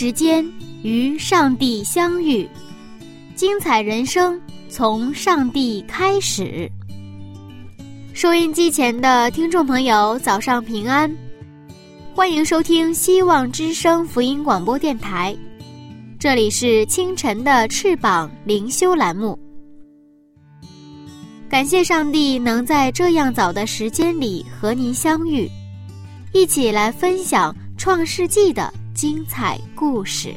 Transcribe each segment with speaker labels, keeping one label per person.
Speaker 1: 时间与上帝相遇，精彩人生从上帝开始。收音机前的听众朋友，早上平安，欢迎收听希望之声福音广播电台，这里是清晨的翅膀灵修栏目。感谢上帝能在这样早的时间里和您相遇，一起来分享创世纪的精彩故事。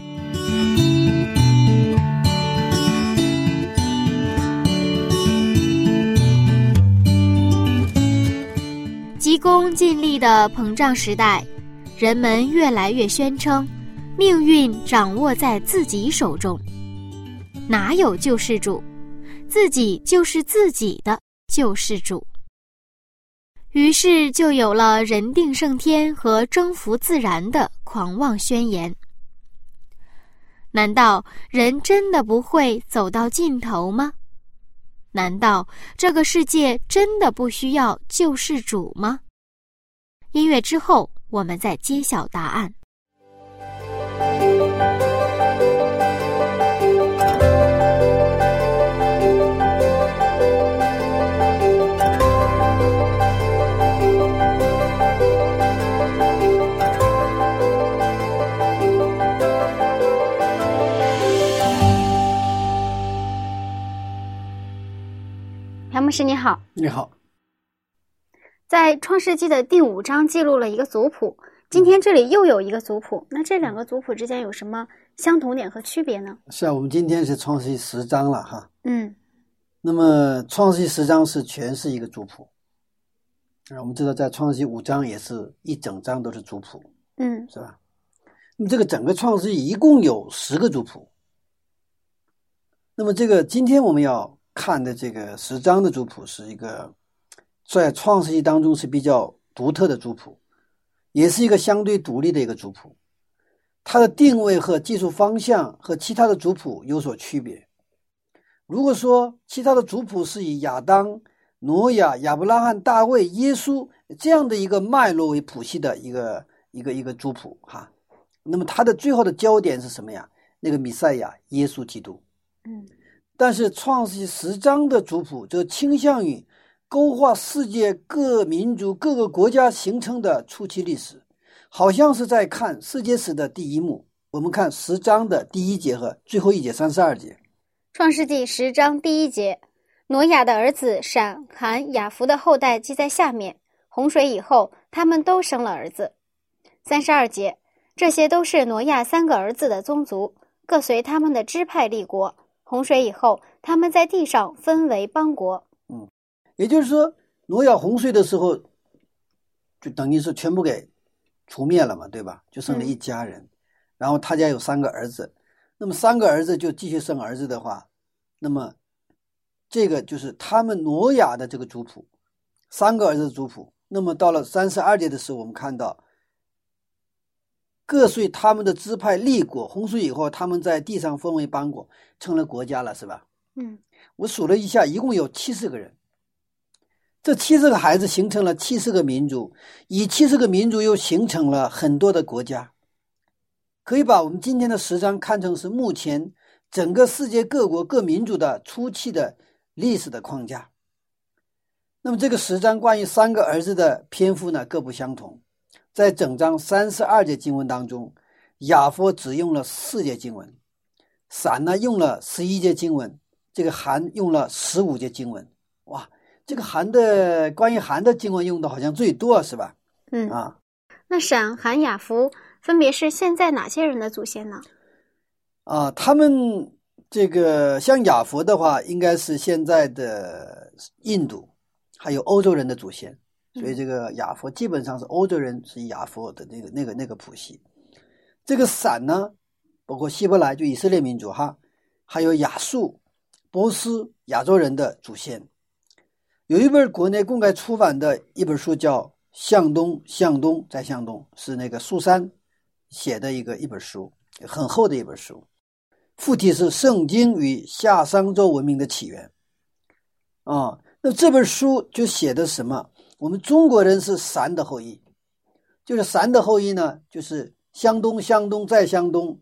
Speaker 1: 急功近利的膨胀时代，人们越来越宣称，命运掌握在自己手中，哪有救世主？自己就是自己的救世主。于是就有了人定胜天和征服自然的狂妄宣言。难道人真的不会走到尽头吗？难道这个世界真的不需要救世主吗？音乐之后，我们再揭晓答案。
Speaker 2: 牧师你好，
Speaker 3: 你好，
Speaker 2: 在创世纪的第五章记录了一个族谱，今天这里又有一个族谱，那这两个族谱之间有什么相同点和区别呢？
Speaker 3: 是啊，我们今天是创世纪十章了哈。
Speaker 2: 嗯
Speaker 3: 那么创世纪十章是全是一个族谱，啊，我们知道在创世纪五章也是一整章都是族谱，
Speaker 2: 嗯
Speaker 3: 是吧？那么这个整个创世纪一共有十个族谱。那么这个今天我们要看的这个十章的族谱是一个在创世纪当中是比较独特的族谱，也是一个相对独立的一个族谱。它的定位和技术方向和其他的族谱有所区别。如果说其他的族谱是以亚当、挪亚、亚伯拉罕、大卫、耶稣这样的一个脉络为谱系的一个一个一个族谱哈，那么它的最后的焦点是什么呀？那个弥赛亚耶稣基督。
Speaker 2: 嗯
Speaker 3: 但是创世纪十章的族谱则倾向于勾画世界各民族、各个国家形成的初期历史，好像是在看世界史的第一幕。我们看十章的第一节和最后一节三十二节。
Speaker 2: 创世纪十章第一节，挪亚的儿子闪、含、雅弗的后代记在下面。洪水以后，他们都生了儿子。三十二节，这些都是挪亚三个儿子的宗族，各随他们的支派立国。洪水以后，他们在地上分为邦国。
Speaker 3: 嗯也就是说，挪亚洪水的时候，就等于是全部给除灭了嘛，对吧？就剩了一家人，然后他家有三个儿子，那么三个儿子就继续生儿子的话，那么这个就是他们挪亚的这个族谱，三个儿子的族谱。那么到了三十二节的时候，我们看到各随他们的支派立国，洪水以后，他们在地上分为邦国，成了国家了，是吧？
Speaker 2: 嗯
Speaker 3: 我数了一下，一共有七十个人。这七十个孩子形成了七十个民族，以七十个民族又形成了很多的国家。可以把我们今天的十章看成是目前整个世界各国各民族的初期的历史的框架。那么这个十章关于三个儿子的篇幅呢各不相同，在整章三十二节经文当中，雅佛只用了四节经文，闪呢用了十一节经文，这个韩用了十五节经文。哇，这个韩的关于韩的经文用的好像最多是吧？
Speaker 2: 嗯，
Speaker 3: 啊，
Speaker 2: 那闪、含、雅弗分别是现在哪些人的祖先呢？
Speaker 3: 啊，他们这个像雅佛的话，应该是现在的印度，还有欧洲人的祖先，所以这个雅佛基本上是欧洲人是雅佛的那个那个那个谱系。这个闪呢，包括希伯来就以色列民族哈，还有亚述、波斯亚洲人的祖先。有一本国内公开出版的一本书叫《向东向东再向东》，是那个苏珊写的一个一本书，很厚的一本书。副题是《圣经与夏商周文明的起源》啊，那这本书就写的什么？我们中国人是闪的后裔，就是闪的后裔呢，就是向东向东再向东，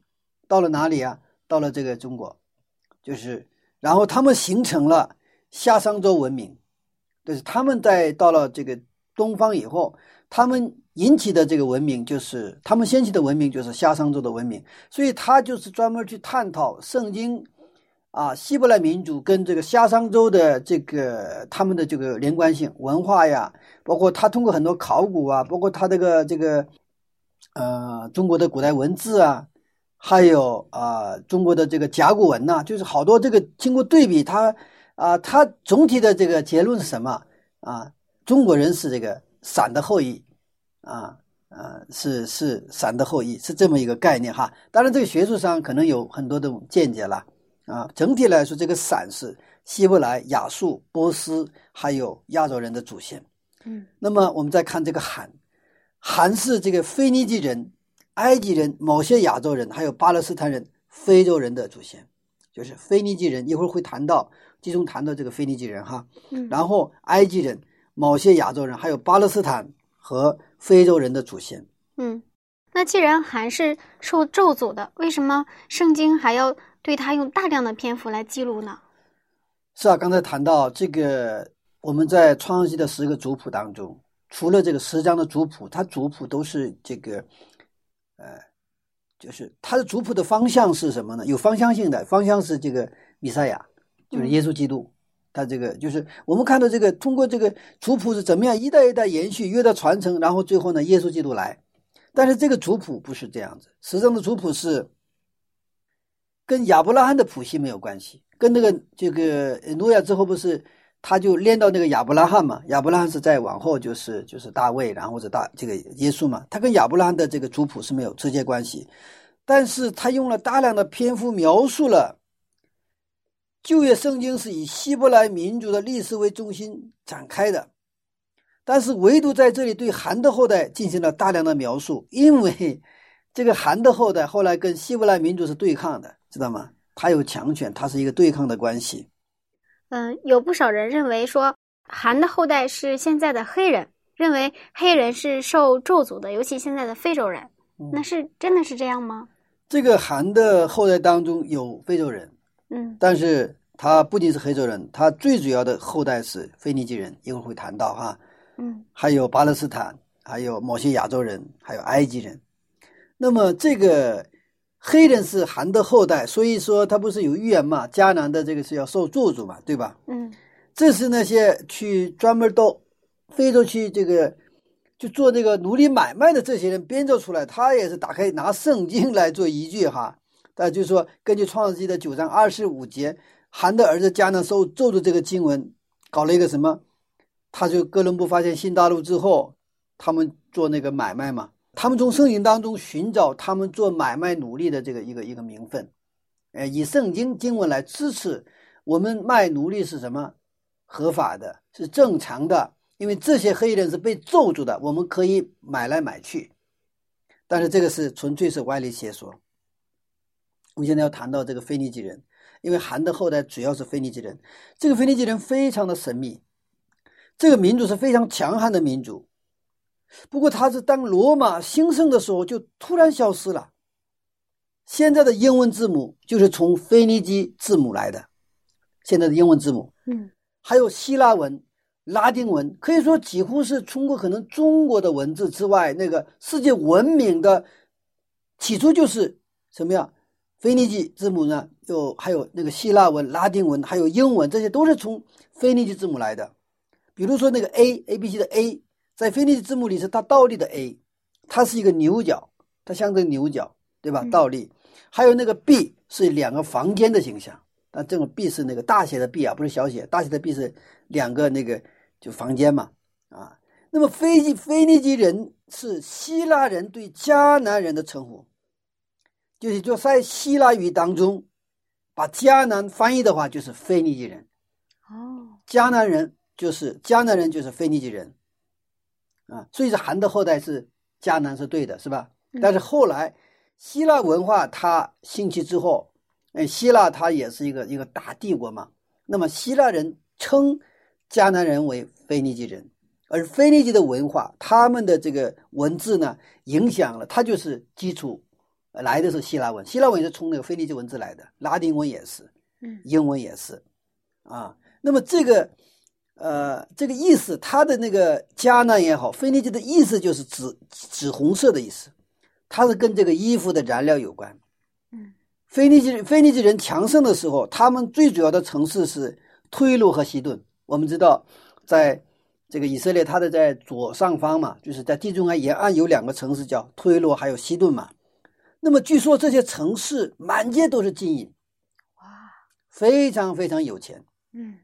Speaker 3: 到了哪里啊？到了这个中国，就是然后他们形成了夏商周文明，就是他们在到了这个东方以后，他们。引起的这个文明就是他们掀起的文明，就是夏商周的文明，所以他就是专门去探讨圣经啊，希伯来民族跟这个夏商周的这个他们的这个连贯性文化呀，包括他通过很多考古啊，包括他这个这个呃中国的古代文字啊，还有啊中国的这个甲骨文呐，就是好多这个经过对比，他啊他总体的这个结论是什么啊？中国人是这个闪的后裔。啊啊，是是闪的后裔，是这么一个概念哈。当然，这个学术上可能有很多的见解了啊。整体来说，这个闪是希伯来、亚述、波斯还有亚洲人的祖先。
Speaker 2: 嗯，
Speaker 3: 那么我们再看这个韩，韩是这个腓尼基人、埃及人、某些亚洲人还有巴勒斯坦人、非洲人的祖先，就是腓尼基人。一会儿会谈到，集中谈到这个腓尼基人哈。
Speaker 2: 嗯，
Speaker 3: 然后埃及人、某些亚洲人还有巴勒斯坦和。非洲人的祖先，
Speaker 2: 嗯，那既然还是受咒诅的，为什么圣经还要对他用大量的篇幅来记录呢？
Speaker 3: 是啊，刚才谈到这个，我们在创世纪的十个族谱当中，除了这个十章的族谱，它族谱都是这个，呃，就是它的族谱的方向是什么呢？有方向性的方向是这个弥赛亚，就是耶稣基督。他这个就是我们看到这个通过这个族谱是怎么样一代一代延续，越代传承，然后最后呢，耶稣基督来。但是这个族谱不是这样子，实际上的族谱是跟亚伯拉罕的谱系没有关系，跟那个这个诺亚之后不是他就连到那个亚伯拉罕嘛？亚伯拉罕是在往后就是就是大卫，然后是大这个耶稣嘛？他跟亚伯拉罕的这个族谱是没有直接关系，但是他用了大量的篇幅描述了。旧约圣经是以希伯来民族的历史为中心展开的，但是唯独在这里对韩的后代进行了大量的描述，因为 这个韩的后代后来跟希伯来民族是对抗的，知道吗？他有强权，他是一个对抗的关系。
Speaker 2: 嗯，有不少人认为说韩的后代是现在的黑人，认为黑人是受咒诅的，尤其现在的非洲人，那是真的是这样吗？
Speaker 3: 这个韩的后代当中有非洲人。
Speaker 2: 嗯，
Speaker 3: 但是他不仅是非洲人，他最主要的后代是腓尼基人，一会儿会谈到哈。
Speaker 2: 嗯，
Speaker 3: 还有巴勒斯坦，还有某些亚洲人，还有埃及人。那么这个黑人是韩的后代，所以说他不是有预言嘛？迦南的这个是要受咒诅嘛，对吧？
Speaker 2: 嗯，
Speaker 3: 这是那些去专门到非洲去这个就做这个奴隶买卖的这些人编造出来，他也是打开拿圣经来做依据哈。那就是说，根据创世纪的九章二十五节，韩的儿子迦南受咒诅这个经文，搞了一个什么？他就哥伦布发现新大陆之后，他们做那个买卖嘛，他们从圣经当中寻找他们做买卖奴隶的这个一个一个名分，哎，以圣经经文来支持我们卖奴隶是什么合法的，是正常的，因为这些黑人是被咒住的，我们可以买来买去，但是这个是纯粹是歪理邪说。我们现在要谈到这个腓尼基人，因为韩的后代主要是腓尼基人。这个腓尼基人非常的神秘，这个民族是非常强悍的民族。不过，他是当罗马兴盛的时候就突然消失了。现在的英文字母就是从腓尼基字母来的，现在的英文字母，
Speaker 2: 嗯，
Speaker 3: 还有希腊文、拉丁文，可以说几乎是通过可能中国的文字之外，那个世界文明的起初就是什么呀？腓尼基字母呢，有还有那个希腊文、拉丁文，还有英文，这些都是从腓尼基字母来的。比如说那个 A A B C 的 A，在腓尼基字母里是它倒立的 A，它是一个牛角，它象征牛角，对吧？倒立。还有那个 B 是两个房间的形象，但这种 B 是那个大写的 B 啊，不是小写，大写的 B 是两个那个就房间嘛啊。那么腓腓尼基人是希腊人对迦南人的称呼，就是说在希腊语当中，把迦南翻译的话就是腓尼基人。
Speaker 2: 哦，
Speaker 3: 迦南人就是迦南人就是腓尼基人，啊，所以是韩的后代是迦南是对的，是吧？但是后来希腊文化它兴起之后，哎，希腊它也是一个一个大帝国嘛，那么希腊人称迦南人为腓尼基人。而腓尼基的文化，他们的这个文字呢，影响了它就是基础，来的是希腊文，希腊文是从那个腓尼基文字来的，拉丁文也是，
Speaker 2: 嗯，
Speaker 3: 英文也是，啊，那么这个，呃，这个意思，它的那个迦南也好，腓尼基的意思就是紫紫红色的意思，它是跟这个衣服的燃料有关，
Speaker 2: 嗯，
Speaker 3: 腓尼基腓尼基人强盛的时候，他们最主要的城市是推罗和西顿，我们知道在。这个以色列，它的在左上方嘛，就是在地中海沿岸有两个城市叫推罗还有西顿嘛。那么据说这些城市满街都是金银，
Speaker 2: 哇，
Speaker 3: 非常非常有钱。
Speaker 2: 嗯，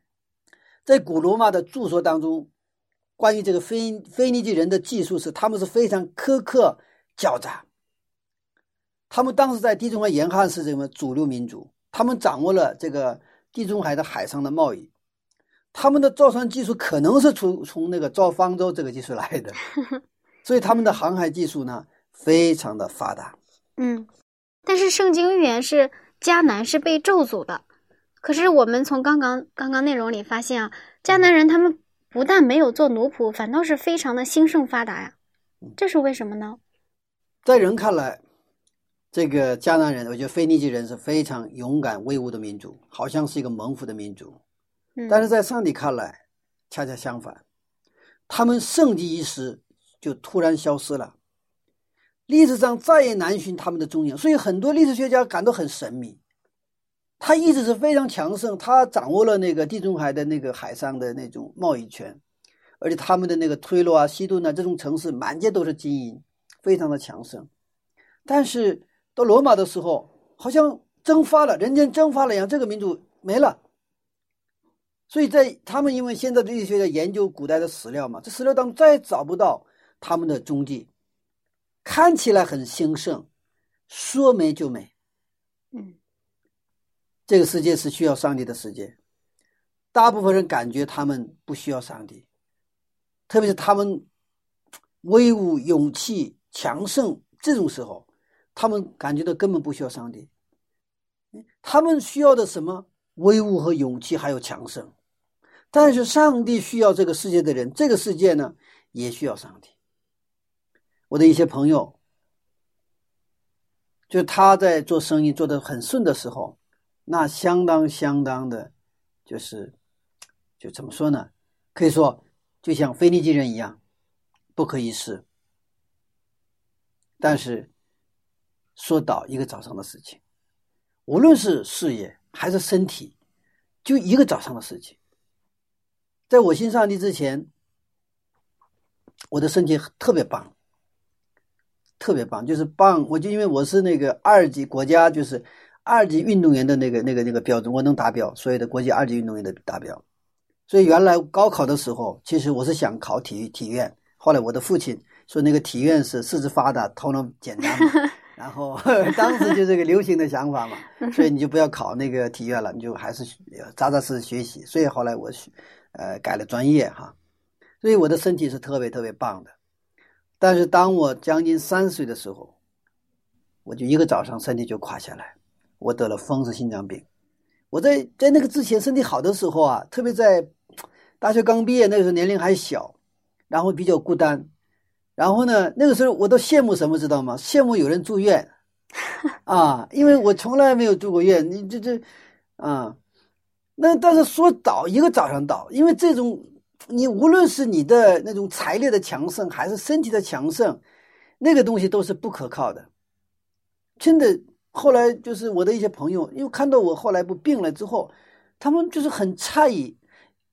Speaker 3: 在古罗马的著作当中，关于这个腓腓尼基人的技术是，他们是非常苛刻狡诈。他们当时在地中海沿岸是什么主流民族？他们掌握了这个地中海的海上的贸易。他们的造船技术可能是从从那个造方舟这个技术来的，所以他们的航海技术呢非常的发达。
Speaker 2: 嗯，但是圣经预言是迦南是被咒诅的，可是我们从刚刚刚刚内容里发现啊，迦南人他们不但没有做奴仆，反倒是非常的兴盛发达呀，这是为什么呢？
Speaker 3: 在人看来，这个迦南人，我觉得腓尼基人是非常勇敢威武的民族，好像是一个蒙福的民族。但是在上帝看来，恰恰相反，他们盛极一时就突然消失了，历史上再也难寻他们的踪影。所以很多历史学家感到很神秘。他一直是非常强盛，他掌握了那个地中海的那个海上的那种贸易权，而且他们的那个推罗啊、西顿啊这种城市满街都是金银，非常的强盛。但是到罗马的时候，好像蒸发了，人间蒸发了一样，这个民族没了。所以在他们因为现在的历史学家研究古代的史料嘛，这史料当中再也找不到他们的踪迹，看起来很兴盛，说没就没。
Speaker 2: 嗯，
Speaker 3: 这个世界是需要上帝的世界，大部分人感觉他们不需要上帝，特别是他们威武、勇气、强盛这种时候，他们感觉到根本不需要上帝，他们需要的什么？威武和勇气还有强盛。但是上帝需要这个世界的人，这个世界呢也需要上帝。我的一些朋友，就他在做生意做得很顺的时候，那相当相当的，就是就怎么说呢？可以说就像腓尼基人一样，不可一世。但是说到一个早上的事情，无论是事业还是身体，就一个早上的事情。在我信上帝之前，我的身体特别棒，特别棒，就是棒。我就因为我是那个二级国家，就是二级运动员的那个、那个、那个标准，我能达标所有的国际二级运动员的达标。所以原来高考的时候，其实我是想考体育体院。后来我的父亲说，那个体院是四肢发达、头脑简单，然后当时就这个流行的想法嘛，所以你就不要考那个体院了，你就还是扎扎实实学习。所以后来我学。呃，改了专业哈，所以我的身体是特别特别棒的。但是当我将近三十岁的时候，我就一个早上身体就垮下来，我得了风湿心脏病。我在在那个之前身体好的时候啊，特别在大学刚毕业那个时候年龄还小，然后比较孤单，然后呢那个时候我都羡慕什么知道吗？羡慕有人住院 啊，因为我从来没有住过院。你这这啊。那但是说倒一个早上倒，因为这种你无论是你的那种财力的强盛，还是身体的强盛，那个东西都是不可靠的。真的，后来就是我的一些朋友，因为看到我后来不病了之后，他们就是很诧异，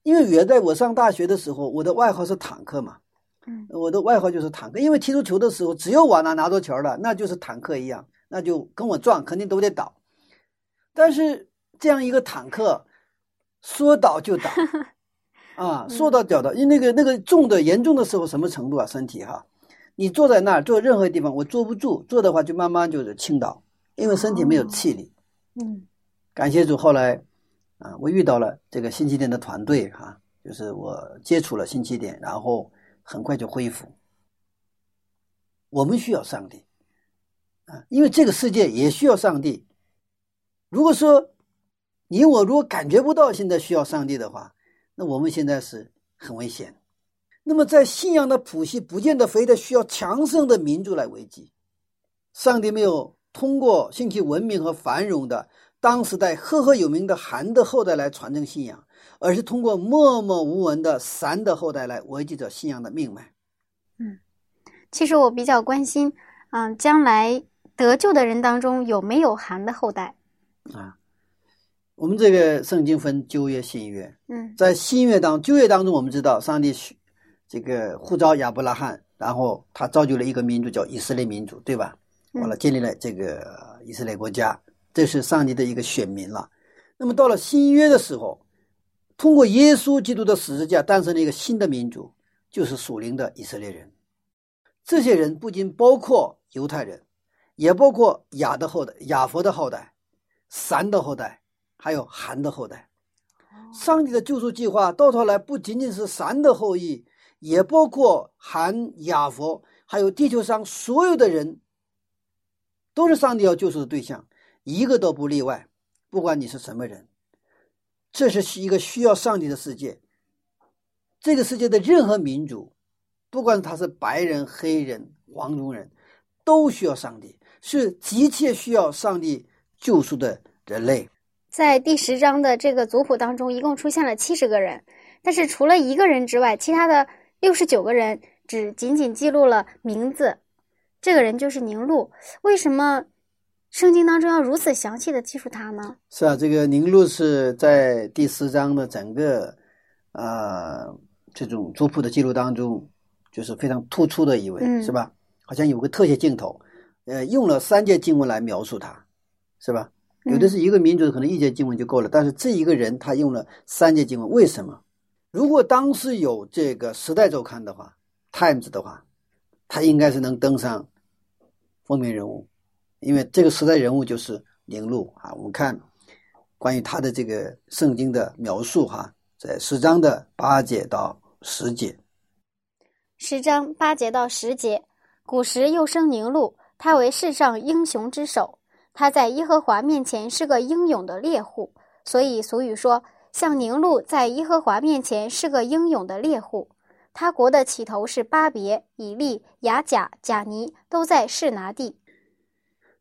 Speaker 3: 因为原在我上大学的时候，我的外号是坦克嘛，
Speaker 2: 嗯，
Speaker 3: 我的外号就是坦克，因为踢足球的时候，只要我拿拿着球了，那就是坦克一样，那就跟我撞，肯定都得倒。但是。这样一个坦克，说倒就倒，啊，说倒就倒。因为那个那个重的严重的时候什么程度啊？身体哈，你坐在那儿坐任何地方，我坐不住，坐的话就慢慢就是倾倒，因为身体没有气力。
Speaker 2: 嗯，
Speaker 3: 感谢主，后来啊，我遇到了这个星期天的团队哈，就是我接触了星期天，然后很快就恢复。我们需要上帝啊，因为这个世界也需要上帝。如果说你我如果感觉不到现在需要上帝的话，那我们现在是很危险。那么在信仰的谱系不见得非得需要强盛的民族来维系，上帝没有通过兴起文明和繁荣的当时代赫赫有名的韩的后代来传承信仰，而是通过默默无闻的散的后代来维系着信仰的命脉。
Speaker 2: 嗯，其实我比较关心，嗯，将来得救的人当中有没有韩的后代？
Speaker 3: 啊，我们这个圣经分旧约、新约。
Speaker 2: 嗯，
Speaker 3: 在新约当旧约当中，我们知道上帝这个呼召亚伯拉罕，然后他造就了一个民族叫以色列民族，对吧？完了，建立了这个以色列国家，这是上帝的一个选民了。那么到了新约的时候，通过耶稣基督的十字架诞生了一个新的民族，就是属灵的以色列人。这些人不仅包括犹太人，也包括亚的后代、亚佛的后代、闪的后代，还有韩的后代。上帝的救赎计划到头来不仅仅是闪的后裔，也包括韩、亚佛，还有地球上所有的人。都是上帝要救赎的对象，一个都不例外。不管你是什么人，这是一个需要上帝的世界。这个世界的任何民族，不管他是白人、黑人、黄种人，都需要上帝，是急切需要上帝救赎的人类。
Speaker 2: 在第十章的这个族谱当中，一共出现了七十个人，但是除了一个人之外，其他的六十九个人只仅仅记录了名字。这个人就是宁禄，为什么圣经当中要如此详细的记述他呢？
Speaker 3: 是啊，这个宁禄是在第十章的整个呃这种族谱的记录当中，就是非常突出的一位，是吧？好像有个特写镜头，呃，用了三节经文来描述他，是吧？有的是一个民族可能一节经文就够了，但是这一个人他用了三节经文，为什么？如果当时有这个《时代周刊》的话，《Times》的话，他应该是能登上。风云人物，因为这个时代人物就是宁禄啊。我们看关于他的这个圣经的描述哈，在十章的八节到十节。
Speaker 2: 十章八节到十节，古时又生宁禄，他为世上英雄之首。他在耶和华面前是个英勇的猎户，所以俗语说，像宁禄在耶和华面前是个英勇的猎户。他国的起头是巴别、以利、雅甲、贾尼，都在士拿地。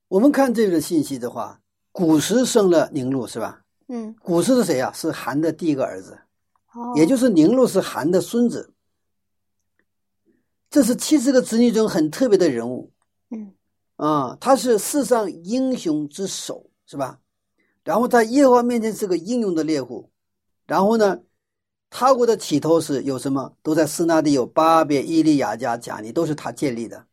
Speaker 3: 我们看这个信息的话，古时生了宁禄是吧？
Speaker 2: 嗯，
Speaker 3: 古时是谁啊？是韩的第一个儿子，
Speaker 2: 哦，
Speaker 3: 也就是宁禄是韩的孙子。这是七十个子女中很特别的人物。
Speaker 2: 嗯，
Speaker 3: 啊，他是世上英雄之首，是吧？然后在耶和华面前是个英勇的猎户，然后呢？他国的起头是有什么？都在斯那地有巴别、伊利亚加、贾尼，都是他建立的。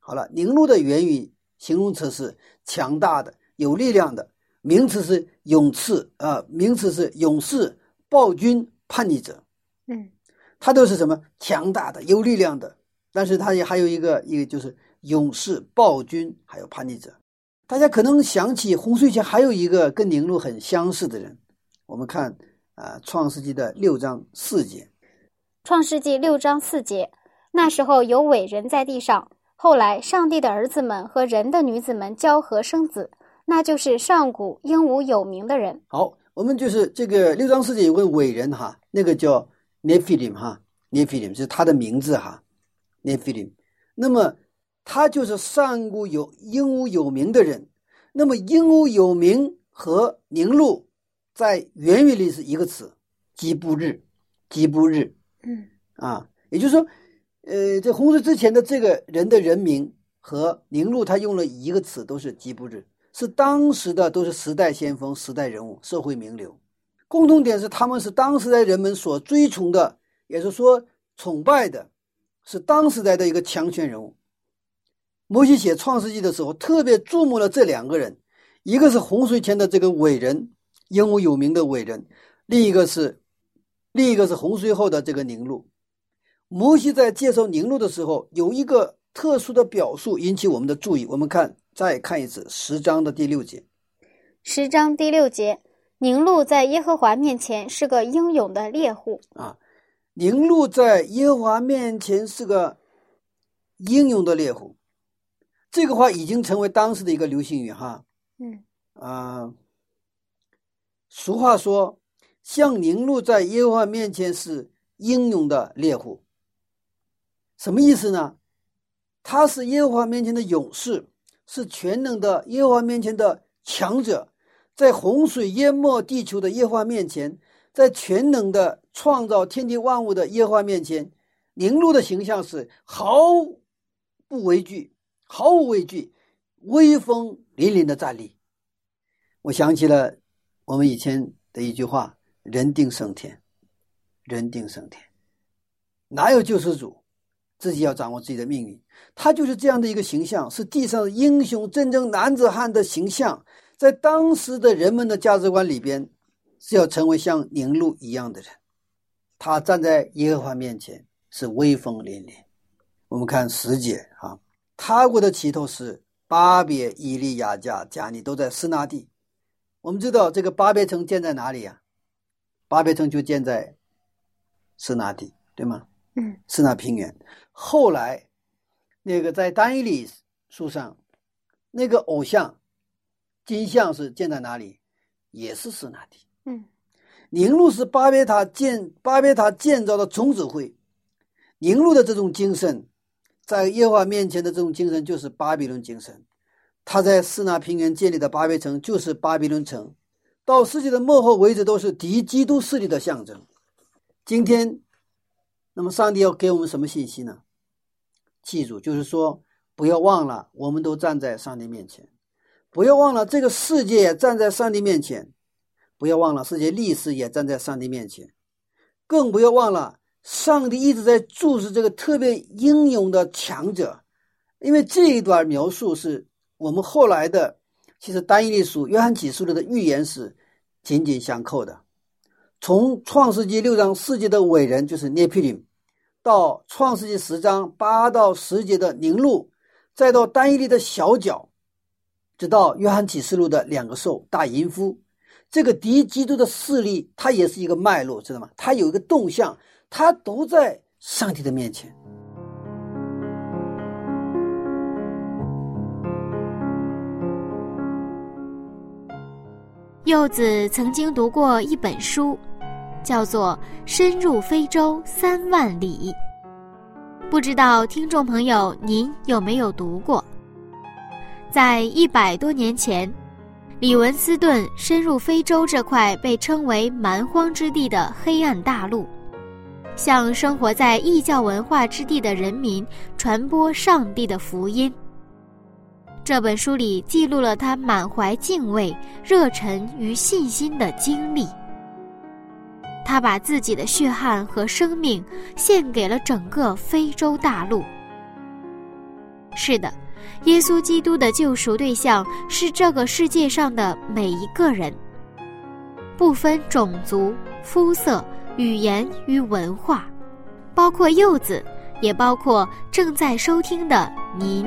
Speaker 3: 好了，宁禄的原语形容词是强大的、有力量的，名词是勇士啊，名词是勇士、暴君、叛逆者。
Speaker 2: 嗯，
Speaker 3: 他都是什么？强大的、有力量的，但是他也还有一个一个就是勇士、暴君，还有叛逆者。大家可能想起洪水前还有一个跟宁禄很相似的人，我们看。啊，《创世纪》的六章四节，《
Speaker 2: 创世纪》六章四节，那时候有伟人在地上。后来，上帝的儿子们和人的女子们交合生子，那就是上古英武有名的人。
Speaker 3: 好，我们就是这个六章四节有个伟人哈，那个叫 Nephilim 哈，Nephilim 是他的名字哈，Nephilim。那么他就是上古有英武有名的人。那么英武有名和名录。在原语里是一个词，吉布日，吉布日，
Speaker 2: 嗯
Speaker 3: 啊，也就是说，呃，在洪水之前的这个人的人名和宁禄，他用了一个词，都是吉布日，是当时的都是时代先锋、时代人物、社会名流，共同点是他们是当时代人们所追崇的，也是说崇拜的，是当时代的一个强权人物。摩西写创世纪的时候，特别注目了这两个人，一个是洪水前的这个伟人。英武有名的伟人，另一个是另一个是洪水后的这个宁禄。摩西在介绍宁禄的时候，有一个特殊的表述引起我们的注意。我们看，再看一次十章的第六节。
Speaker 2: 十章第六节，宁禄在耶和华面前是个英勇的猎户
Speaker 3: 啊。宁禄在耶和华面前是个英勇的猎户，这个话已经成为当时的一个流行语哈。
Speaker 2: 嗯
Speaker 3: 啊，俗话说，像宁禄在耶和华面前是英勇的猎户。什么意思呢？他是耶和华面前的勇士，是全能的耶和华面前的强者，在洪水淹没地球的耶和华面前，在全能的创造天地万物的耶和华面前，宁禄的形象是毫不畏惧、毫无畏惧、威风凛凛的站立。我想起了我们以前的一句话：“人定胜天，人定胜天，哪有救世主？”自己要掌握自己的命运，他就是这样的一个形象，是地上英雄、真正男子汉的形象。在当时的人们的价值观里边，是要成为像宁禄一样的人。他站在耶和华面前是威风凛凛。我们看十节啊，他国的起头是巴别、伊利亚加、加尼都在斯那地。我们知道这个巴别城建在哪里呀？巴别城就建在斯那地，对吗？
Speaker 2: 嗯，
Speaker 3: 斯那平原。后来，那个在单一里书上，那个偶像金像是建在哪里？也是斯那地。
Speaker 2: 嗯，
Speaker 3: 宁禄是巴别塔建巴别塔建造的总指挥。宁禄的这种精神，在耶和华面前的这种精神，就是巴比伦精神。他在斯那平原建立的巴别城，就是巴比伦城。到世界的末后为止，都是敌基督势力的象征。今天，那么上帝要给我们什么信息呢？记住，就是说，不要忘了，我们都站在上帝面前；不要忘了，这个世界也站在上帝面前；不要忘了，世界历史也站在上帝面前；更不要忘了，上帝一直在注视这个特别英勇的强者。因为这一段描述是我们后来的，其实单一历书、约翰启示录的预言是紧紧相扣的。从创世纪六章四节的伟人，就是涅皮林。到创世纪十章八到十节的宁录，再到单一里的小角，直到约翰启示录的两个兽大淫夫，这个敌基督的势力，它也是一个脉络，知道吗？它有一个动向，它都在上帝的面前。
Speaker 1: 柚子曾经读过一本书。叫做深入非洲三万里。不知道听众朋友您有没有读过？在一百多年前，李文斯顿深入非洲这块被称为蛮荒之地的黑暗大陆，向生活在异教文化之地的人民传播上帝的福音。这本书里记录了他满怀敬畏、热忱与信心的经历。他把自己的血汗和生命献给了整个非洲大陆。是的，耶稣基督的救赎对象是这个世界上的每一个人，不分种族、肤色、语言与文化，包括柚子，也包括正在收听的您。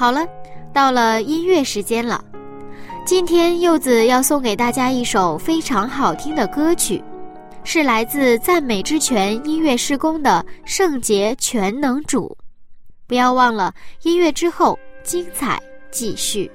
Speaker 1: 好了，到了音乐时间了。今天柚子要送给大家一首非常好听的歌曲，是来自赞美之泉音乐施工的《圣洁全能主》。不要忘了，音乐之后精彩继续。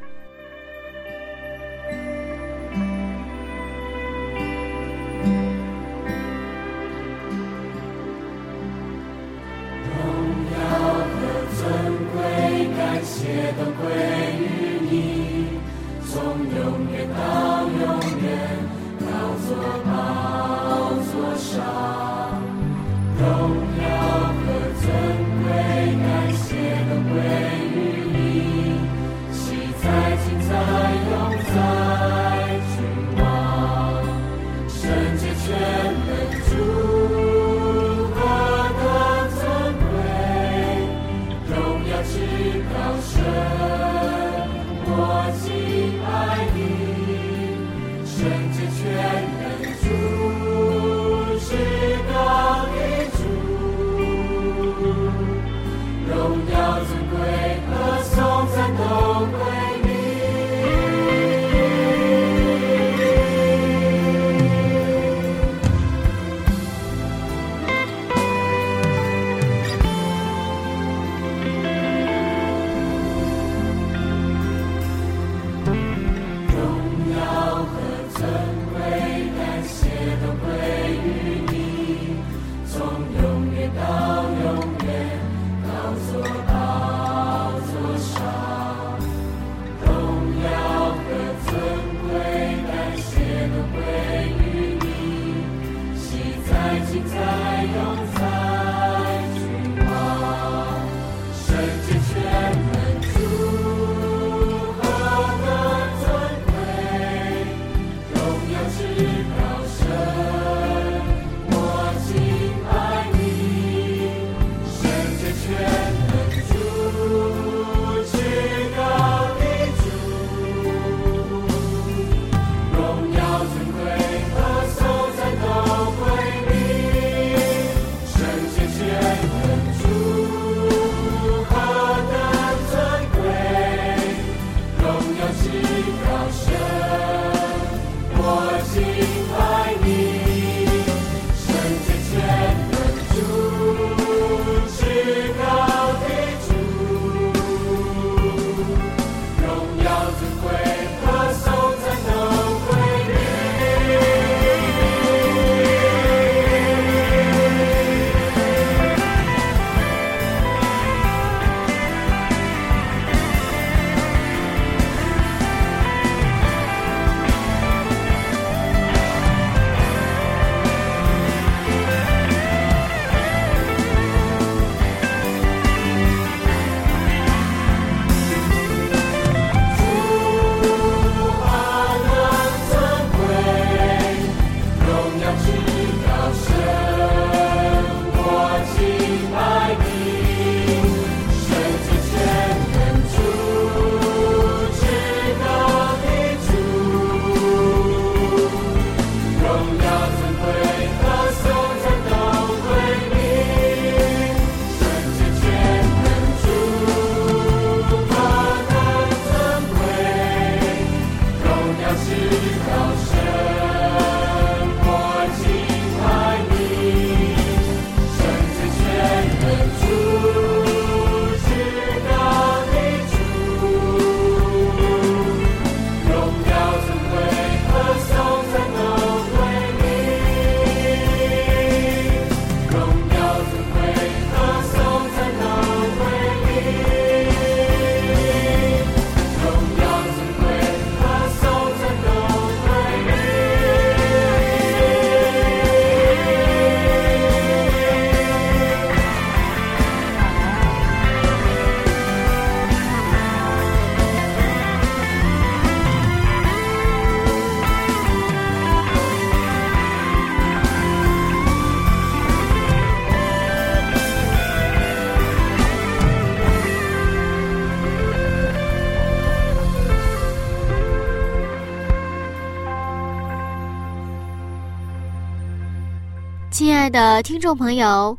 Speaker 1: 听众朋友，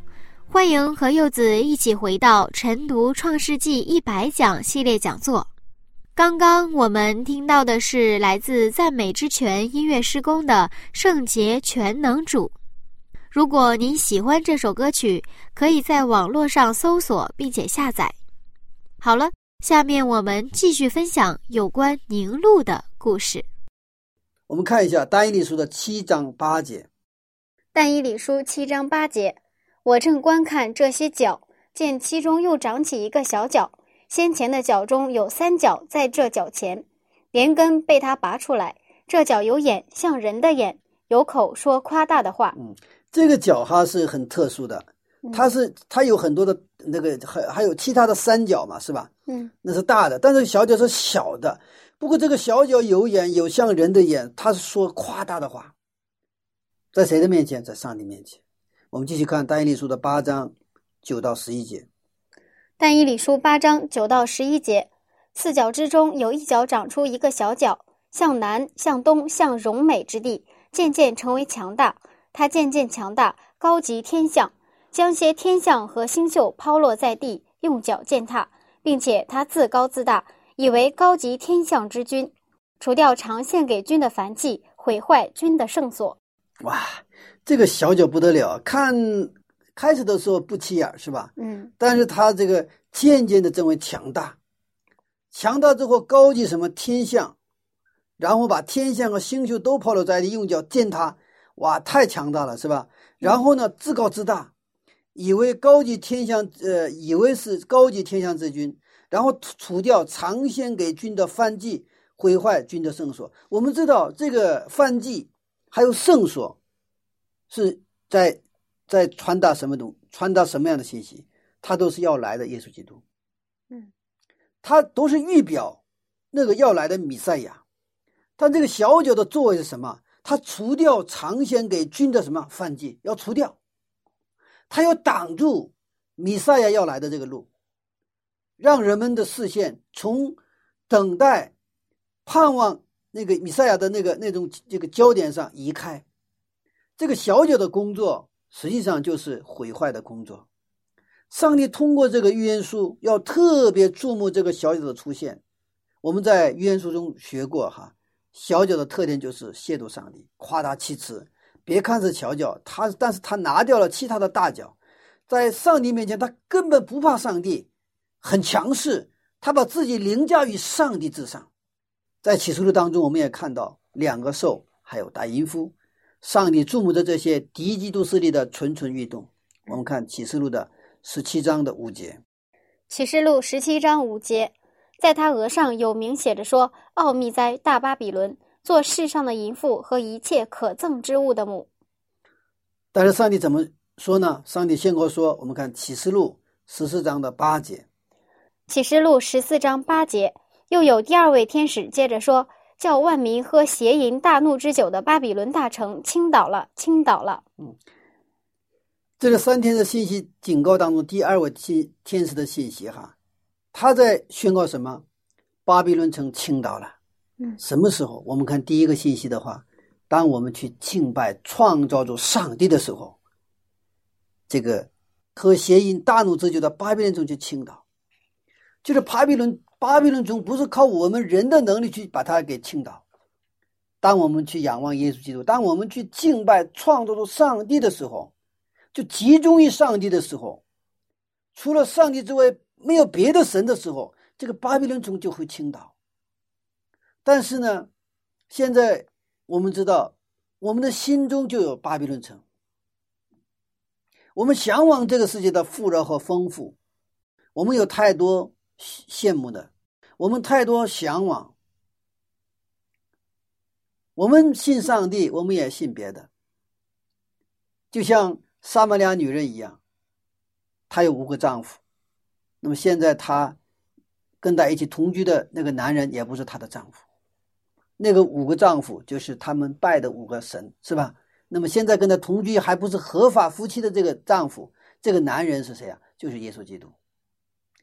Speaker 1: 欢迎和柚子一起回到晨读《创世纪一百讲》系列讲座。刚刚我们听到的是来自赞美之泉音乐施工的《圣洁全能主》。如果您喜欢这首歌曲，可以在网络上搜索并且下载。好了，下面我们继续分享有关凝露的故事。
Speaker 3: 我们看一下《单一理书》的七章八节。
Speaker 2: 但以理书七章八节，我正观看这些角，见其中又长起一个小角，先前的角中有三角在这角前，连根被他拔出来。这角有眼，像人的眼，有口说夸大的话。
Speaker 3: 嗯，这个角哈是很特殊的，它是它有很多的那个还还有其他的三角嘛，是吧？
Speaker 2: 嗯，
Speaker 3: 那是大的，但是小角是小的。不过这个小角有眼，有像人的眼，它是说夸大的话。在谁的面前？在上帝面前。我们继续看《但以理书》的八章九到十一节。
Speaker 2: 但以理书八章九到十一节，四角之中有一角长出一个小角，向南、向东、向荣美之地，渐渐成为强大。它渐渐强大，高及天象，将些天象和星宿抛落在地，用脚践踏，并且他自高自大，以为高级天象之君，除掉常献给君的燔祭，毁坏君的圣所。
Speaker 3: 哇，这个小脚不得了！看开始的时候不起眼，是吧？
Speaker 2: 嗯，
Speaker 3: 但是他这个渐渐的成为强大，强大之后高级什么天象，然后把天象和星宿都抛落在地，用脚践踏，哇，太强大了，是吧？然后呢，自高自大，以为高级天象，呃，以为是高级天象之君，然后除掉常献给君的燔祭，毁坏君的圣所。我们知道这个燔祭。还有圣所，是在在传达什么东，传达什么样的信息？他都是要来的耶稣基督，
Speaker 2: 嗯，
Speaker 3: 他都是预表那个要来的弥赛亚。但这个小九的作为是什么？他除掉常先给君的什么犯忌，要除掉，他要挡住弥赛亚要来的这个路，让人们的视线从等待、盼望。那个米赛亚的那个那种这个焦点上移开，这个小脚的工作实际上就是毁坏的工作。上帝通过这个预言书要特别注目这个小脚的出现。我们在预言书中学过哈，小脚的特点就是亵渎上帝、夸大其词。别看是小脚，他但是他拿掉了其他的大脚，在上帝面前他根本不怕上帝，很强势，他把自己凌驾于上帝之上。在启示录当中，我们也看到两个兽，还有大淫妇。上帝注目着这些敌基督势力的蠢蠢欲动。我们看启示录的十七章的五节。
Speaker 2: 启示录十七章五节，在他额上有明写着说：“奥秘在大巴比伦，做世上的淫妇和一切可憎之物的母。”
Speaker 3: 但是上帝怎么说呢？上帝先后说，我们看启示录十四章的八节。
Speaker 2: 启示录十四章八节。又有第二位天使接着说：“叫万民喝邪淫大怒之酒的巴比伦大城倾倒了，倾倒了。”
Speaker 3: 嗯，这个三天的信息警告当中，第二位天天使的信息哈，他在宣告什么？巴比伦城倾倒了。
Speaker 2: 嗯，
Speaker 3: 什么时候？我们看第一个信息的话，当我们去敬拜创造主上帝的时候，这个喝邪淫大怒之酒的巴比伦城就倾倒，就是巴比伦。巴比伦城不是靠我们人的能力去把它给倾倒。当我们去仰望耶稣基督，当我们去敬拜创造出上帝的时候，就集中于上帝的时候，除了上帝之外没有别的神的时候，这个巴比伦城就会倾倒。但是呢，现在我们知道，我们的心中就有巴比伦城。我们向往这个世界的富饶和丰富，我们有太多。羡慕的，我们太多向往。我们信上帝，我们也信别的。就像撒玛利亚女人一样，她有五个丈夫，那么现在她跟她一起同居的那个男人也不是她的丈夫。那个五个丈夫就是他们拜的五个神，是吧？那么现在跟她同居还不是合法夫妻的这个丈夫，这个男人是谁啊？就是耶稣基督。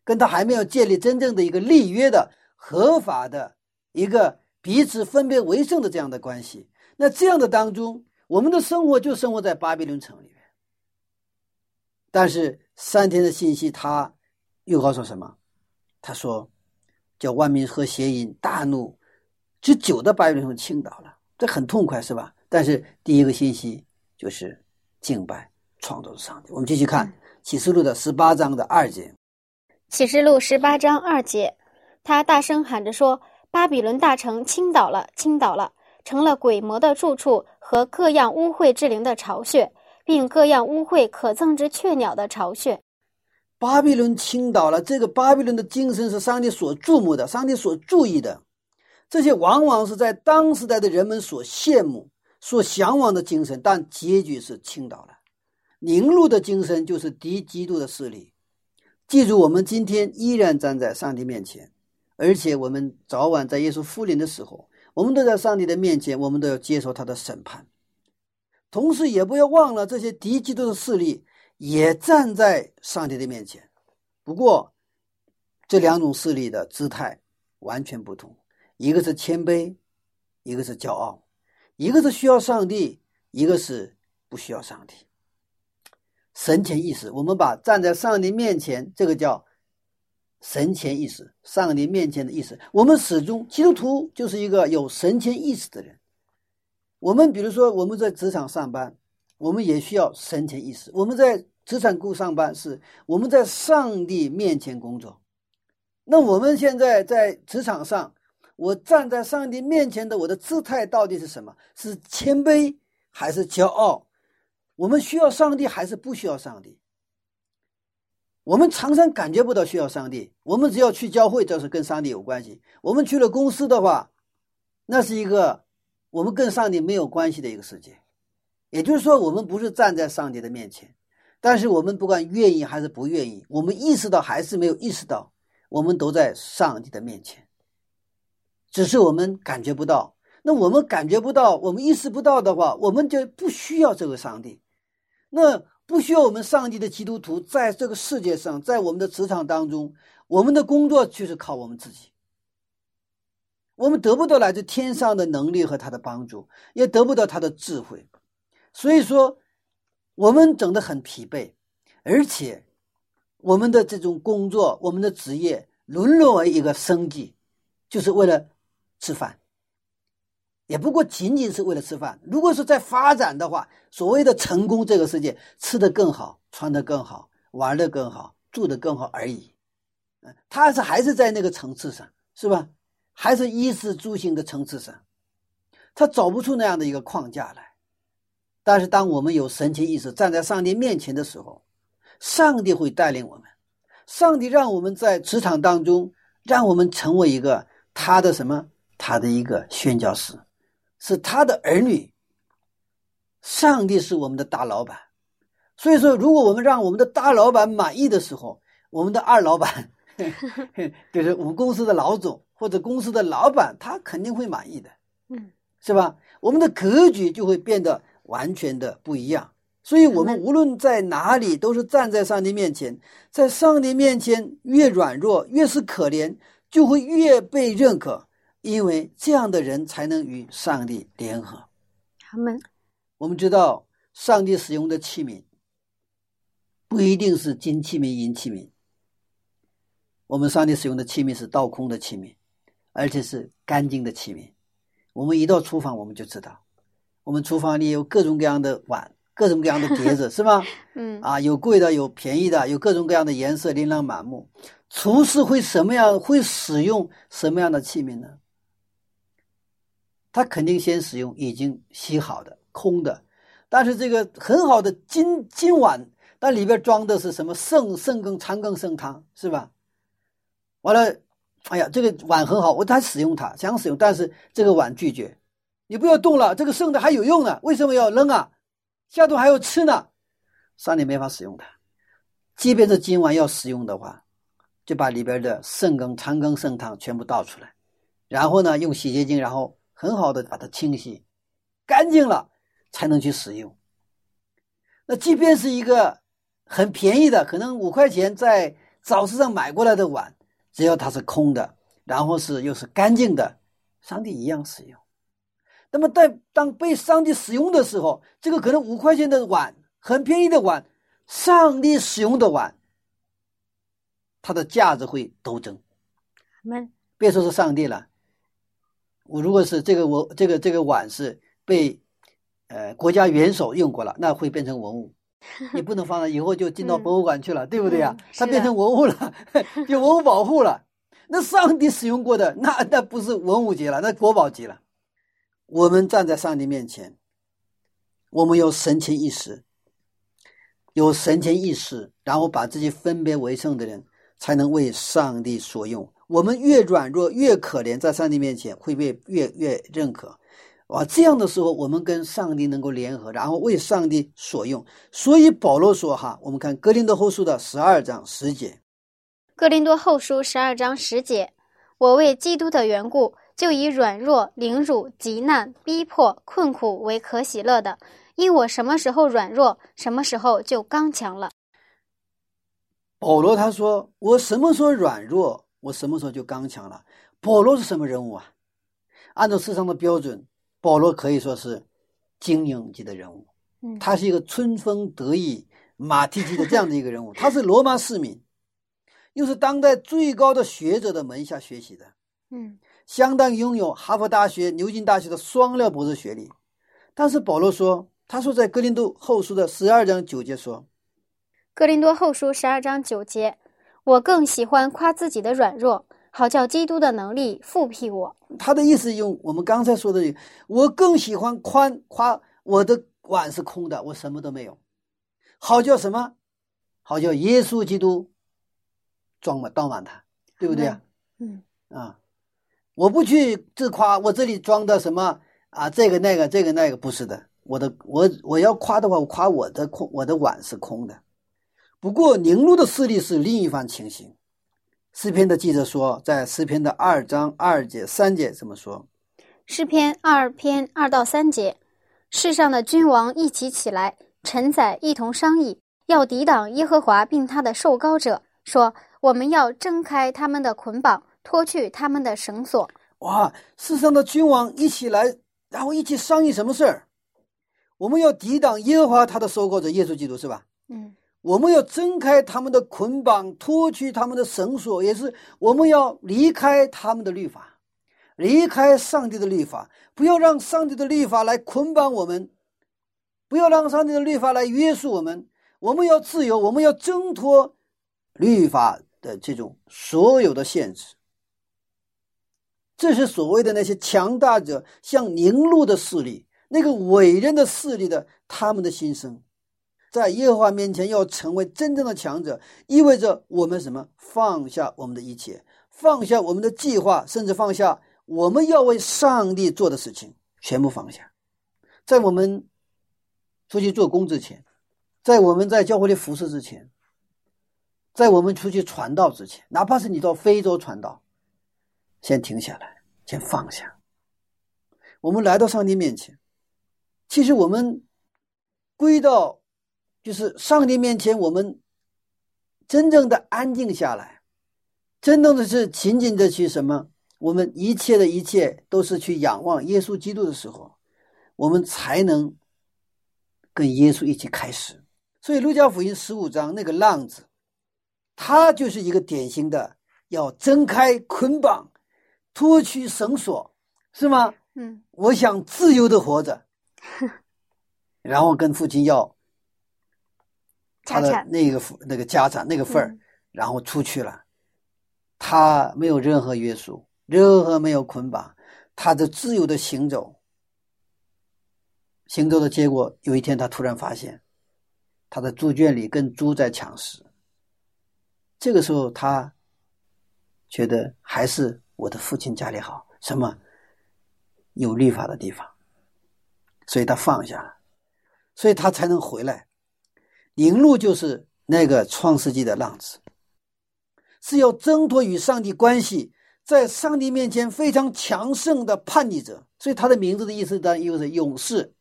Speaker 3: 跟他还没有建立真正的一个立约的合法的一个彼此分别为圣的这样的关系，那这样的当中，我们的生活就生活在巴比伦城里面。但是三天的信息，他又告诉什么？他说：“叫万民喝邪淫，大怒，之久的巴比伦城倾倒了。”这很痛快，是吧？但是第一个信息就是敬拜创造的上帝。我们继续看启示录的十八章的二节。
Speaker 2: 启示录十八章二节，他大声喊着说：“巴比伦大城倾倒了，倾倒了，成了鬼魔的住处和各样污秽之灵的巢穴，并各样污秽可憎之雀鸟的巢穴。”
Speaker 3: 巴比伦倾倒了，这个巴比伦的精神是上帝所注目的，上帝所注意的。这些往往是在当时代的人们所羡慕、所向往的精神，但结局是倾倒了。凝露的精神就是敌基督的势力。记住，我们今天依然站在上帝面前，而且我们早晚在耶稣复临的时候，我们都在上帝的面前，我们都要接受他的审判。同时，也不要忘了这些敌基督的势力也站在上帝的面前。不过，这两种势力的姿态完全不同，一个是谦卑，一个是骄傲；一个是需要上帝，一个是不需要上帝。神前意识，我们把站在上帝面前，这个叫神前意识，上帝面前的意识。我们始终基督徒就是一个有神前意识的人。我们比如说我们在职场上班，我们也需要神前意识。我们在职场部上班，是我们在上帝面前工作。那我们现在在职场上，我站在上帝面前的我的姿态到底是什么？是谦卑还是骄傲？我们需要上帝还是不需要上帝？我们常常感觉不到需要上帝。我们只要去教会，这是跟上帝有关系。我们去了公司的话，那是一个我们跟上帝没有关系的一个世界。也就是说，我们不是站在上帝的面前。但是我们不管愿意还是不愿意，我们意识到还是没有意识到，我们都在上帝的面前，只是我们感觉不到。那我们感觉不到，我们意识不到的话，我们就不需要这个上帝。那不需要我们上帝的基督徒在这个世界上，在我们的职场当中，我们的工作就是靠我们自己。我们得不到来自天上的能力和他的帮助，也得不到他的智慧，所以说我们整得很疲惫，而且我们的这种工作，我们的职业沦落为一个生计，就是为了吃饭。也不过仅仅是为了吃饭。如果是在发展的话，所谓的成功，这个世界吃得更好，穿得更好，玩得更好，住得更好而已。嗯，他是还是在那个层次上，是吧？还是衣食住行的层次上，他找不出那样的一个框架来。但是，当我们有神奇意识，站在上帝面前的时候，上帝会带领我们。上帝让我们在职场当中，让我们成为一个他的什么？他的一个宣教师。是他的儿女，上帝是我们的大老板，所以说，如果我们让我们的大老板满意的时候，我们的二老板，就是我们公司的老总或者公司的老板，他肯定会满意的，
Speaker 2: 嗯，
Speaker 3: 是吧？我们的格局就会变得完全的不一样。所以，我们无论在哪里，都是站在上帝面前，在上帝面前越软弱，越是可怜，就会越被认可。因为这样的人才能与上帝联合。
Speaker 2: 他们，
Speaker 3: 我们知道，上帝使用的器皿不一定是金器皿、银器皿。我们上帝使用的器皿是倒空的器皿，而且是干净的器皿。我们一到厨房，我们就知道，我们厨房里有各种各样的碗，各种各样的碟子，是吧？
Speaker 2: 嗯，
Speaker 3: 啊，有贵的，有便宜的，有各种各样的颜色，琳琅满目。厨师会什么样？会使用什么样的器皿呢？他肯定先使用已经洗好的空的，但是这个很好的金金碗，但里边装的是什么剩剩羹、残羹、剩汤，是吧？完了，哎呀，这个碗很好，我他使用它，想使用，但是这个碗拒绝，你不要动了，这个剩的还有用呢，为什么要扔啊？下顿还要吃呢，上帝没法使用它。即便是今晚要使用的话，就把里边的剩羹、残羹、剩汤全部倒出来，然后呢，用洗洁精，然后。很好的把它清洗干净了，才能去使用。那即便是一个很便宜的，可能五块钱在早市上买过来的碗，只要它是空的，然后是又是干净的，上帝一样使用。那么在当被上帝使用的时候，这个可能五块钱的碗，很便宜的碗，上帝使用的碗，它的价值会陡增。
Speaker 2: 我们
Speaker 3: 别说是上帝了，我如果是这个我这个这个碗是被呃国家元首用过了，那会变成文物，你不能放了，以后就进到博物馆去了，对不对呀、
Speaker 2: 嗯是的
Speaker 3: 它变成文物了，有文物保护了。那上帝使用过的，那那不是文物级了，那国宝级了。我们站在上帝面前，我们有神情意识，有神情意识，然后把自己分别为圣的人，才能为上帝所用。我们越软弱越可怜，在上帝面前会被越越认可。哇，这样的时候，我们跟上帝能够联合，然后为上帝所用。所以保罗说：“哈，我们看格林多后书的十二章十节，
Speaker 2: 格林多后书十二章十节，我为基督的缘故，就以软弱、凌辱、极难、逼迫、困苦为可喜乐的，因我什么时候软弱，什么时候就刚强了。
Speaker 3: 保罗他说：“我什么时候软弱，我什么时候就刚强了。”保罗是什么人物啊？按照世上的标准，保罗可以说是精英级的人物。
Speaker 2: 嗯，
Speaker 3: 他是一个春风得意、马蹄疾的这样的一个人物。他是罗马市民，又是当代最高的学者的门下学习的，
Speaker 2: 嗯
Speaker 3: 相当于拥有哈佛大学、牛津大学的双料博士学历。但是保罗说，他说在哥林多后书的十二章九节说，
Speaker 2: 哥林多后书十二章九节，我更喜欢夸自己的软弱，好叫基督的能力复辟我。
Speaker 3: 他的意思用我们刚才说的，我更喜欢宽夸我的碗是空的，我什么都没有，好叫什么？好叫耶稣基督装满倒满它，对不对啊？
Speaker 2: 嗯
Speaker 3: 啊，我不去自夸，我这里装的什么啊？这个那个，这个那个，不是的。我的我我要夸的话，我夸我的空，我的碗是空的。不过宁录的势力是另一番情形。诗篇的记者说，在诗篇的二章二节、三节这么说：
Speaker 2: 诗篇二篇二到三节，世上的君王一起起来，臣宰一同商议，要抵挡耶和华并他的受膏者，说：我们要挣开他们的捆绑，脱去他们的绳索。
Speaker 3: 哇，世上的君王一起来，然后一起商议什么事儿？我们要抵挡耶和华他的收购者耶稣基督，是吧？
Speaker 2: 嗯
Speaker 3: 我们要挣开他们的捆绑，脱去他们的绳索，也是我们要离开他们的律法，离开上帝的律法，不要让上帝的律法来捆绑我们，不要让上帝的律法来约束我们。我们要自由，我们要挣脱律法的这种所有的限制。这是所谓的那些强大者，像凝露的势力，那个伟人的势力的他们的心声。在耶和华面前要成为真正的强者，意味着我们什么？放下我们的一切，放下我们的计划，甚至放下我们要为上帝做的事情，全部放下。在我们出去做工之前，在我们在教会里服侍之前，在我们出去传道之前，哪怕是你到非洲传道，先停下来，先放下。我们来到上帝面前，其实我们归到。就是上帝面前，我们真正的安静下来，真正的是紧紧的去什么？我们一切的一切都是去仰望耶稣基督的时候，我们才能跟耶稣一起开始。所以，路加福音十五章那个浪子，他就是一个典型的要挣开捆绑、脱去绳索，是吗？
Speaker 2: 嗯
Speaker 3: 我想自由的活着，然后跟父亲要。他的那个那个家产那个份儿，
Speaker 2: 嗯。
Speaker 3: 然后出去了，他没有任何约束，任何没有捆绑，他的自由的行走，行走的结果，有一天他突然发现，他的猪圈里跟猪在抢食。这个时候他觉得还是我的父亲家里好，什么有立法的地方，所以他放下了，所以他才能回来。宁录就是那个创世纪的浪子，是要挣脱与上帝关系，在上帝面前非常强盛的叛逆者，所以他的名字的意思当然又是勇士，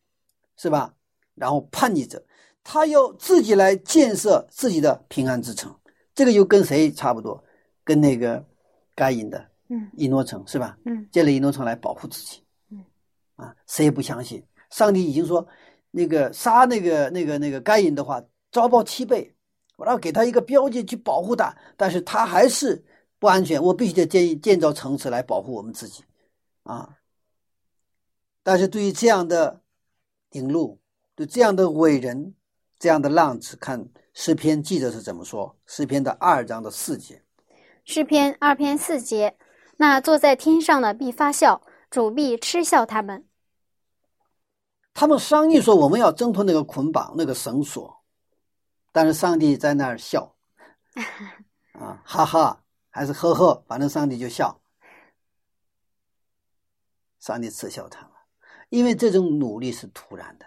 Speaker 3: 是吧？然后叛逆者，他要自己来建设自己的平安之城，这个又跟谁差不多？跟那个该隐的
Speaker 2: 嗯
Speaker 3: 以诺城是吧？
Speaker 2: 嗯
Speaker 3: 建了以诺城来保护自己。
Speaker 2: 嗯，
Speaker 3: 啊，谁也不相信，上帝已经说，那个杀那个那个那个该隐的话，遭报七倍，我要给他一个标记去保护他，但是他还是不安全，我必须得建建造城池来保护我们自己，啊。但是对于这样的领路，对这样的伟人，这样的浪子，看诗篇记者是怎么说？诗篇的二章的四节，
Speaker 2: 诗篇二篇四节，那坐在天上的必发笑，主必嗤笑他们。
Speaker 3: 他们商议说我们要挣脱那个捆绑，那个绳索，但是上帝在那儿笑，啊，哈哈，还是呵呵，反正上帝就笑，上帝耻笑他们，因为这种努力是突然的，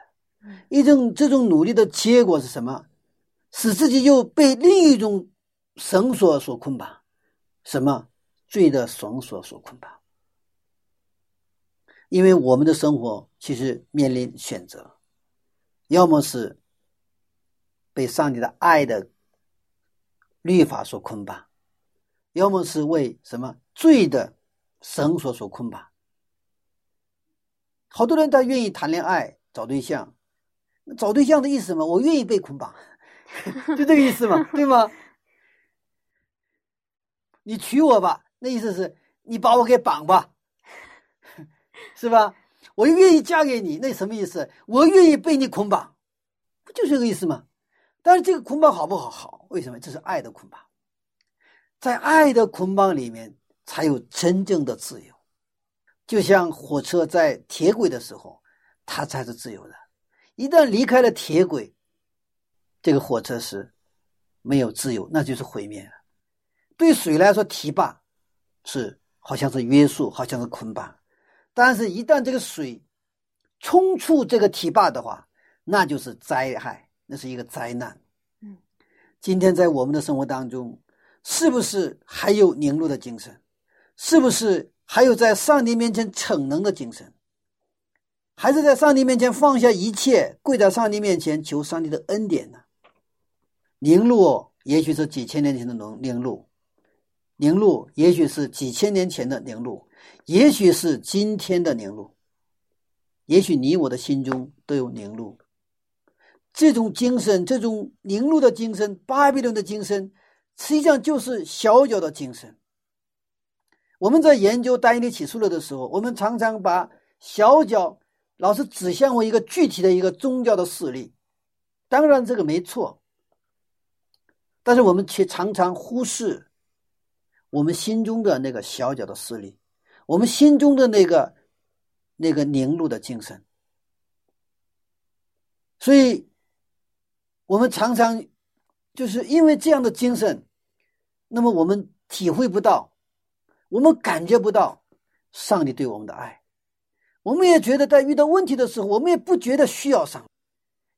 Speaker 3: 一种这种努力的结果是什么？使自己又被另一种绳索所捆绑，什么罪的绳索所捆绑？因为我们的生活其实面临选择，要么是被上帝的爱的律法所捆绑，要么是为什么罪的绳索所捆绑。好多人他愿意谈恋爱找对象，找对象的意思什么？我愿意被捆绑，就这个意思嘛，对吗？你娶我吧，那意思是你把我给绑吧。是吧？我愿意嫁给你，那什么意思？我愿意被你捆绑，不就是这个意思吗？但是这个捆绑好不好？好，为什么？这是爱的捆绑，在爱的捆绑里面才有真正的自由。就像火车在铁轨的时候，它才是自由的。一旦离开了铁轨，这个火车是没有自由，那就是毁灭了。对水来说，堤坝是好像是约束，好像是捆绑。但是，一旦这个水冲出这个堤坝的话，那就是灾害，那是一个灾难。
Speaker 2: 嗯，
Speaker 3: 今天在我们的生活当中，是不是还有凝露的精神？是不是还有在上帝面前逞能的精神？还是在上帝面前放下一切，跪在上帝面前求上帝的恩典呢？凝露也许是几千年前的凝凝露，凝露也许是几千年前的凝露。也许是今天的凝露，也许你我的心中都有凝露。这种精神，这种凝露的精神，巴比伦的精神，实际上就是小脚的精神。我们在研究单一的起诉论的时候，我们常常把小脚老是指向为一个具体的一个宗教的势力，当然这个没错，但是我们却常常忽视我们心中的那个小脚的势力。我们心中的那个、那个凝露的精神，所以，我们常常就是因为这样的精神，那么我们体会不到，我们感觉不到上帝对我们的爱，我们也觉得在遇到问题的时候，我们也不觉得需要上，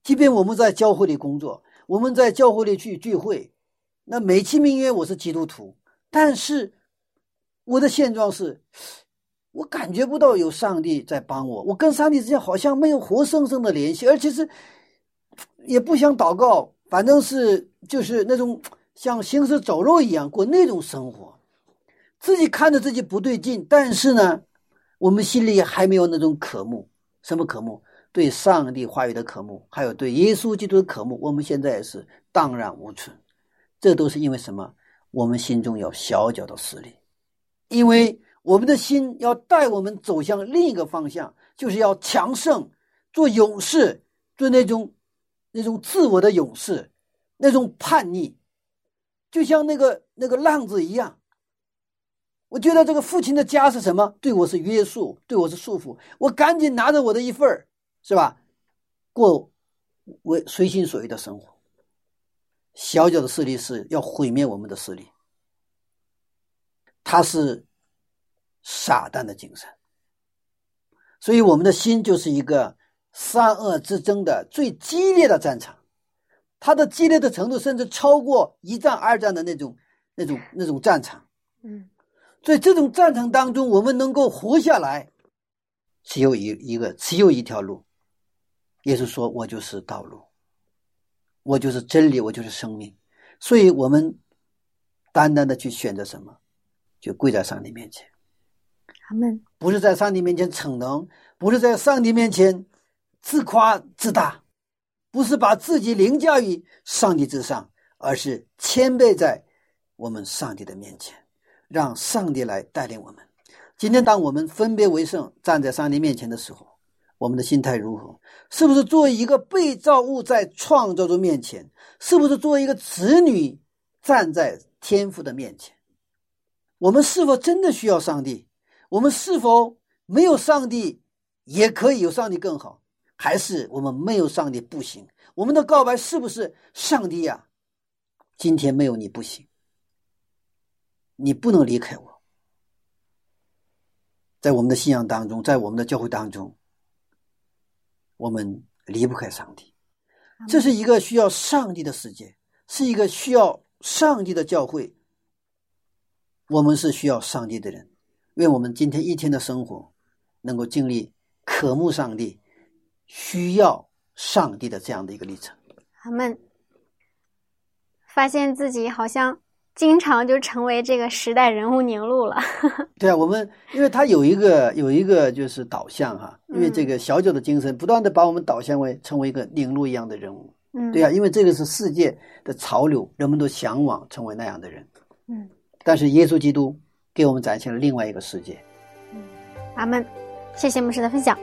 Speaker 3: 即便我们在教会里工作，我们在教会里去聚会，那美其名曰我是基督徒，但是。我的现状是，我感觉不到有上帝在帮我，我跟上帝之间好像没有活生生的联系，而且是也不想祷告，反正是就是那种像行尸走肉一样过那种生活，自己看着自己不对劲，但是呢，我们心里还没有那种渴慕，什么渴慕？对上帝话语的渴慕，还有对耶稣基督的渴慕，我们现在也是荡然无存，这都是因为什么？我们心中有小小的势力。因为我们的心要带我们走向另一个方向，就是要强盛，做勇士，做那种那种自我的勇士，那种叛逆，就像那个那个浪子一样。我觉得这个父亲的家是什么？对我是约束，对我是束缚。我赶紧拿着我的一份儿，是吧？过我随心所欲的生活。小小的势力是要毁灭我们的势力。他是傻蛋的精神，所以我们的心就是一个善恶之争的最激烈的战场，它的激烈的程度甚至超过一战、二战的那种、那种、那种战场。
Speaker 2: 嗯，
Speaker 3: 在这种战场当中，我们能够活下来，只有一一个，只有一条路。耶稣说：“我就是道路，我就是真理，我就是生命。”所以，我们单单的去选择什么？就跪在上帝面前，
Speaker 2: 他们
Speaker 3: 不是在上帝面前逞能，不是在上帝面前自夸自大，不是把自己凌驾于上帝之上，而是谦卑在我们上帝的面前，让上帝来带领我们。今天，当我们分别为圣，站在上帝面前的时候，我们的心态如何？是不是作为一个被造物在创造主面前？是不是作为一个子女站在天父的面前？我们是否真的需要上帝？我们是否没有上帝也可以有上帝更好？还是我们没有上帝不行？我们的告白是不是上帝呀？今天没有你不行，你不能离开我。在我们的信仰当中，在我们的教会当中，我们离不开上帝。这是一个需要上帝的世界，是一个需要上帝的教会。我们是需要上帝的人。愿我们今天一天的生活能够经历渴慕上帝。需要上帝的这样的一个历程，
Speaker 2: 他们发现自己好像经常就成为这个时代人物凝露了。
Speaker 3: 对啊，我们因为他有一个有一个就是导向哈，因为这个小九的精神不断的把我们导向为成为一个凝露一样的人物。
Speaker 2: 嗯，
Speaker 3: 对啊，因为这个是世界的潮流，人们都向往成为那样的人。
Speaker 2: 嗯，
Speaker 3: 但是耶稣基督给我们展现了另外一个世界。
Speaker 2: 嗯，阿门。谢谢牧师的分享。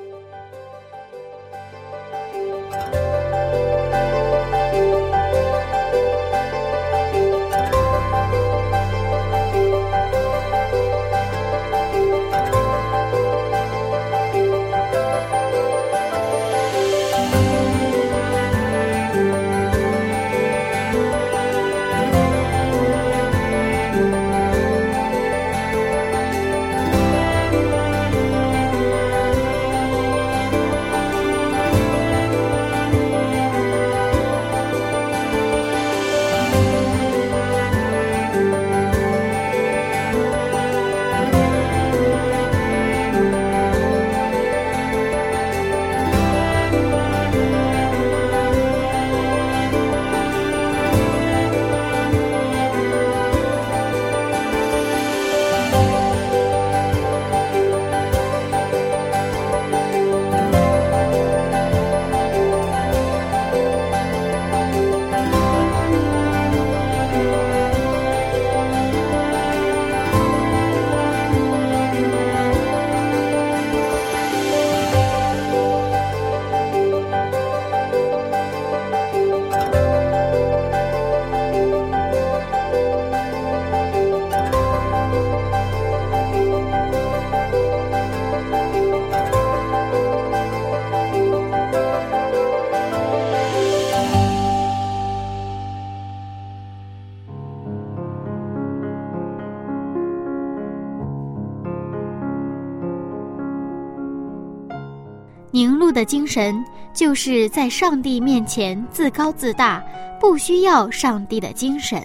Speaker 1: 的精神就是在上帝面前自高自大，不需要上帝的精神。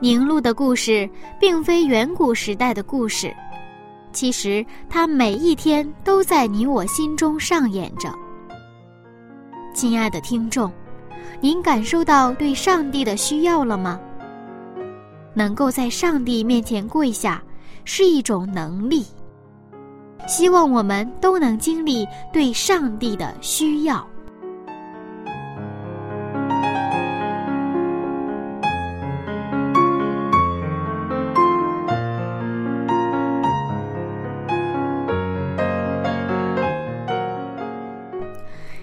Speaker 1: 凝露的故事并非远古时代的故事，其实它每一天都在你我心中上演着。亲爱的听众，您感受到对上帝的需要了吗？能够在上帝面前跪下，是一种能力。希望我们都能经历对上帝的需要。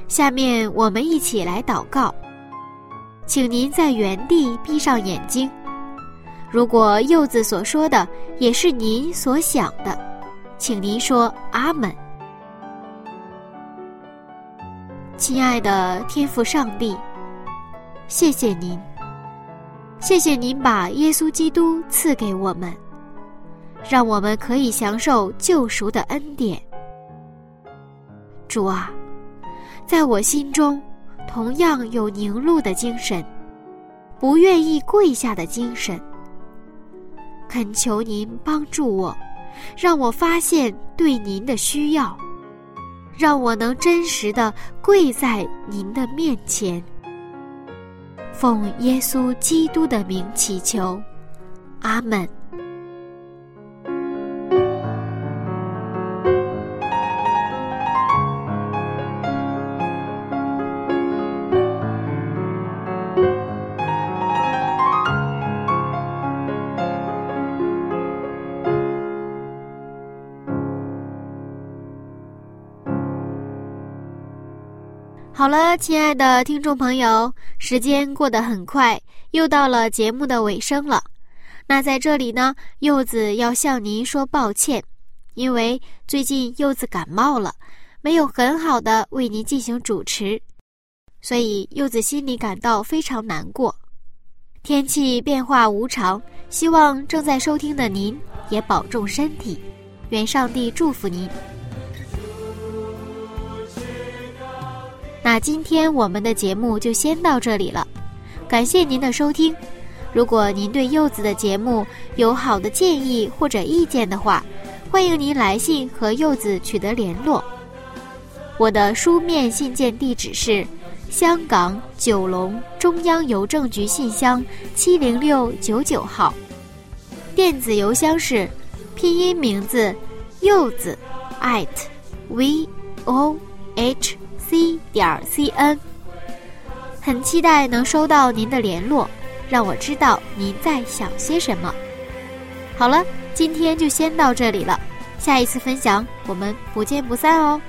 Speaker 1: 下面我们一起来祷告，请您在原地闭上眼睛。如果柚子所说的也是您所想的。请您说阿门，亲爱的天父上帝，谢谢您，谢谢您把耶稣基督赐给我们，让我们可以享受救赎的恩典。主啊，在我心中同样有凝露的精神，不愿意跪下的精神，恳求您帮助我。让我发现对您的需要，让我能真实的跪在您的面前。奉耶稣基督的名祈求，阿门。好了，亲爱的听众朋友，时间过得很快，又到了节目的尾声了。那在这里呢，柚子要向您说抱歉，因为最近柚子感冒了，没有很好的为您进行主持，所以柚子心里感到非常难过。天气变化无常，希望正在收听的您也保重身体，愿上帝祝福您。那今天我们的节目就先到这里了，感谢您的收听。如果您对柚子的节目有好的建议或者意见的话，欢迎您来信和柚子取得联络。我的书面信件地址是。香港九龙中央邮政局信箱七零六九九号，电子邮箱是拼音名字柚子 at v o h c 点 c n。很期待能收到您的联络，让我知道您在想些什么。好了，今天就先到这里了，下一次分享我们不见不散哦。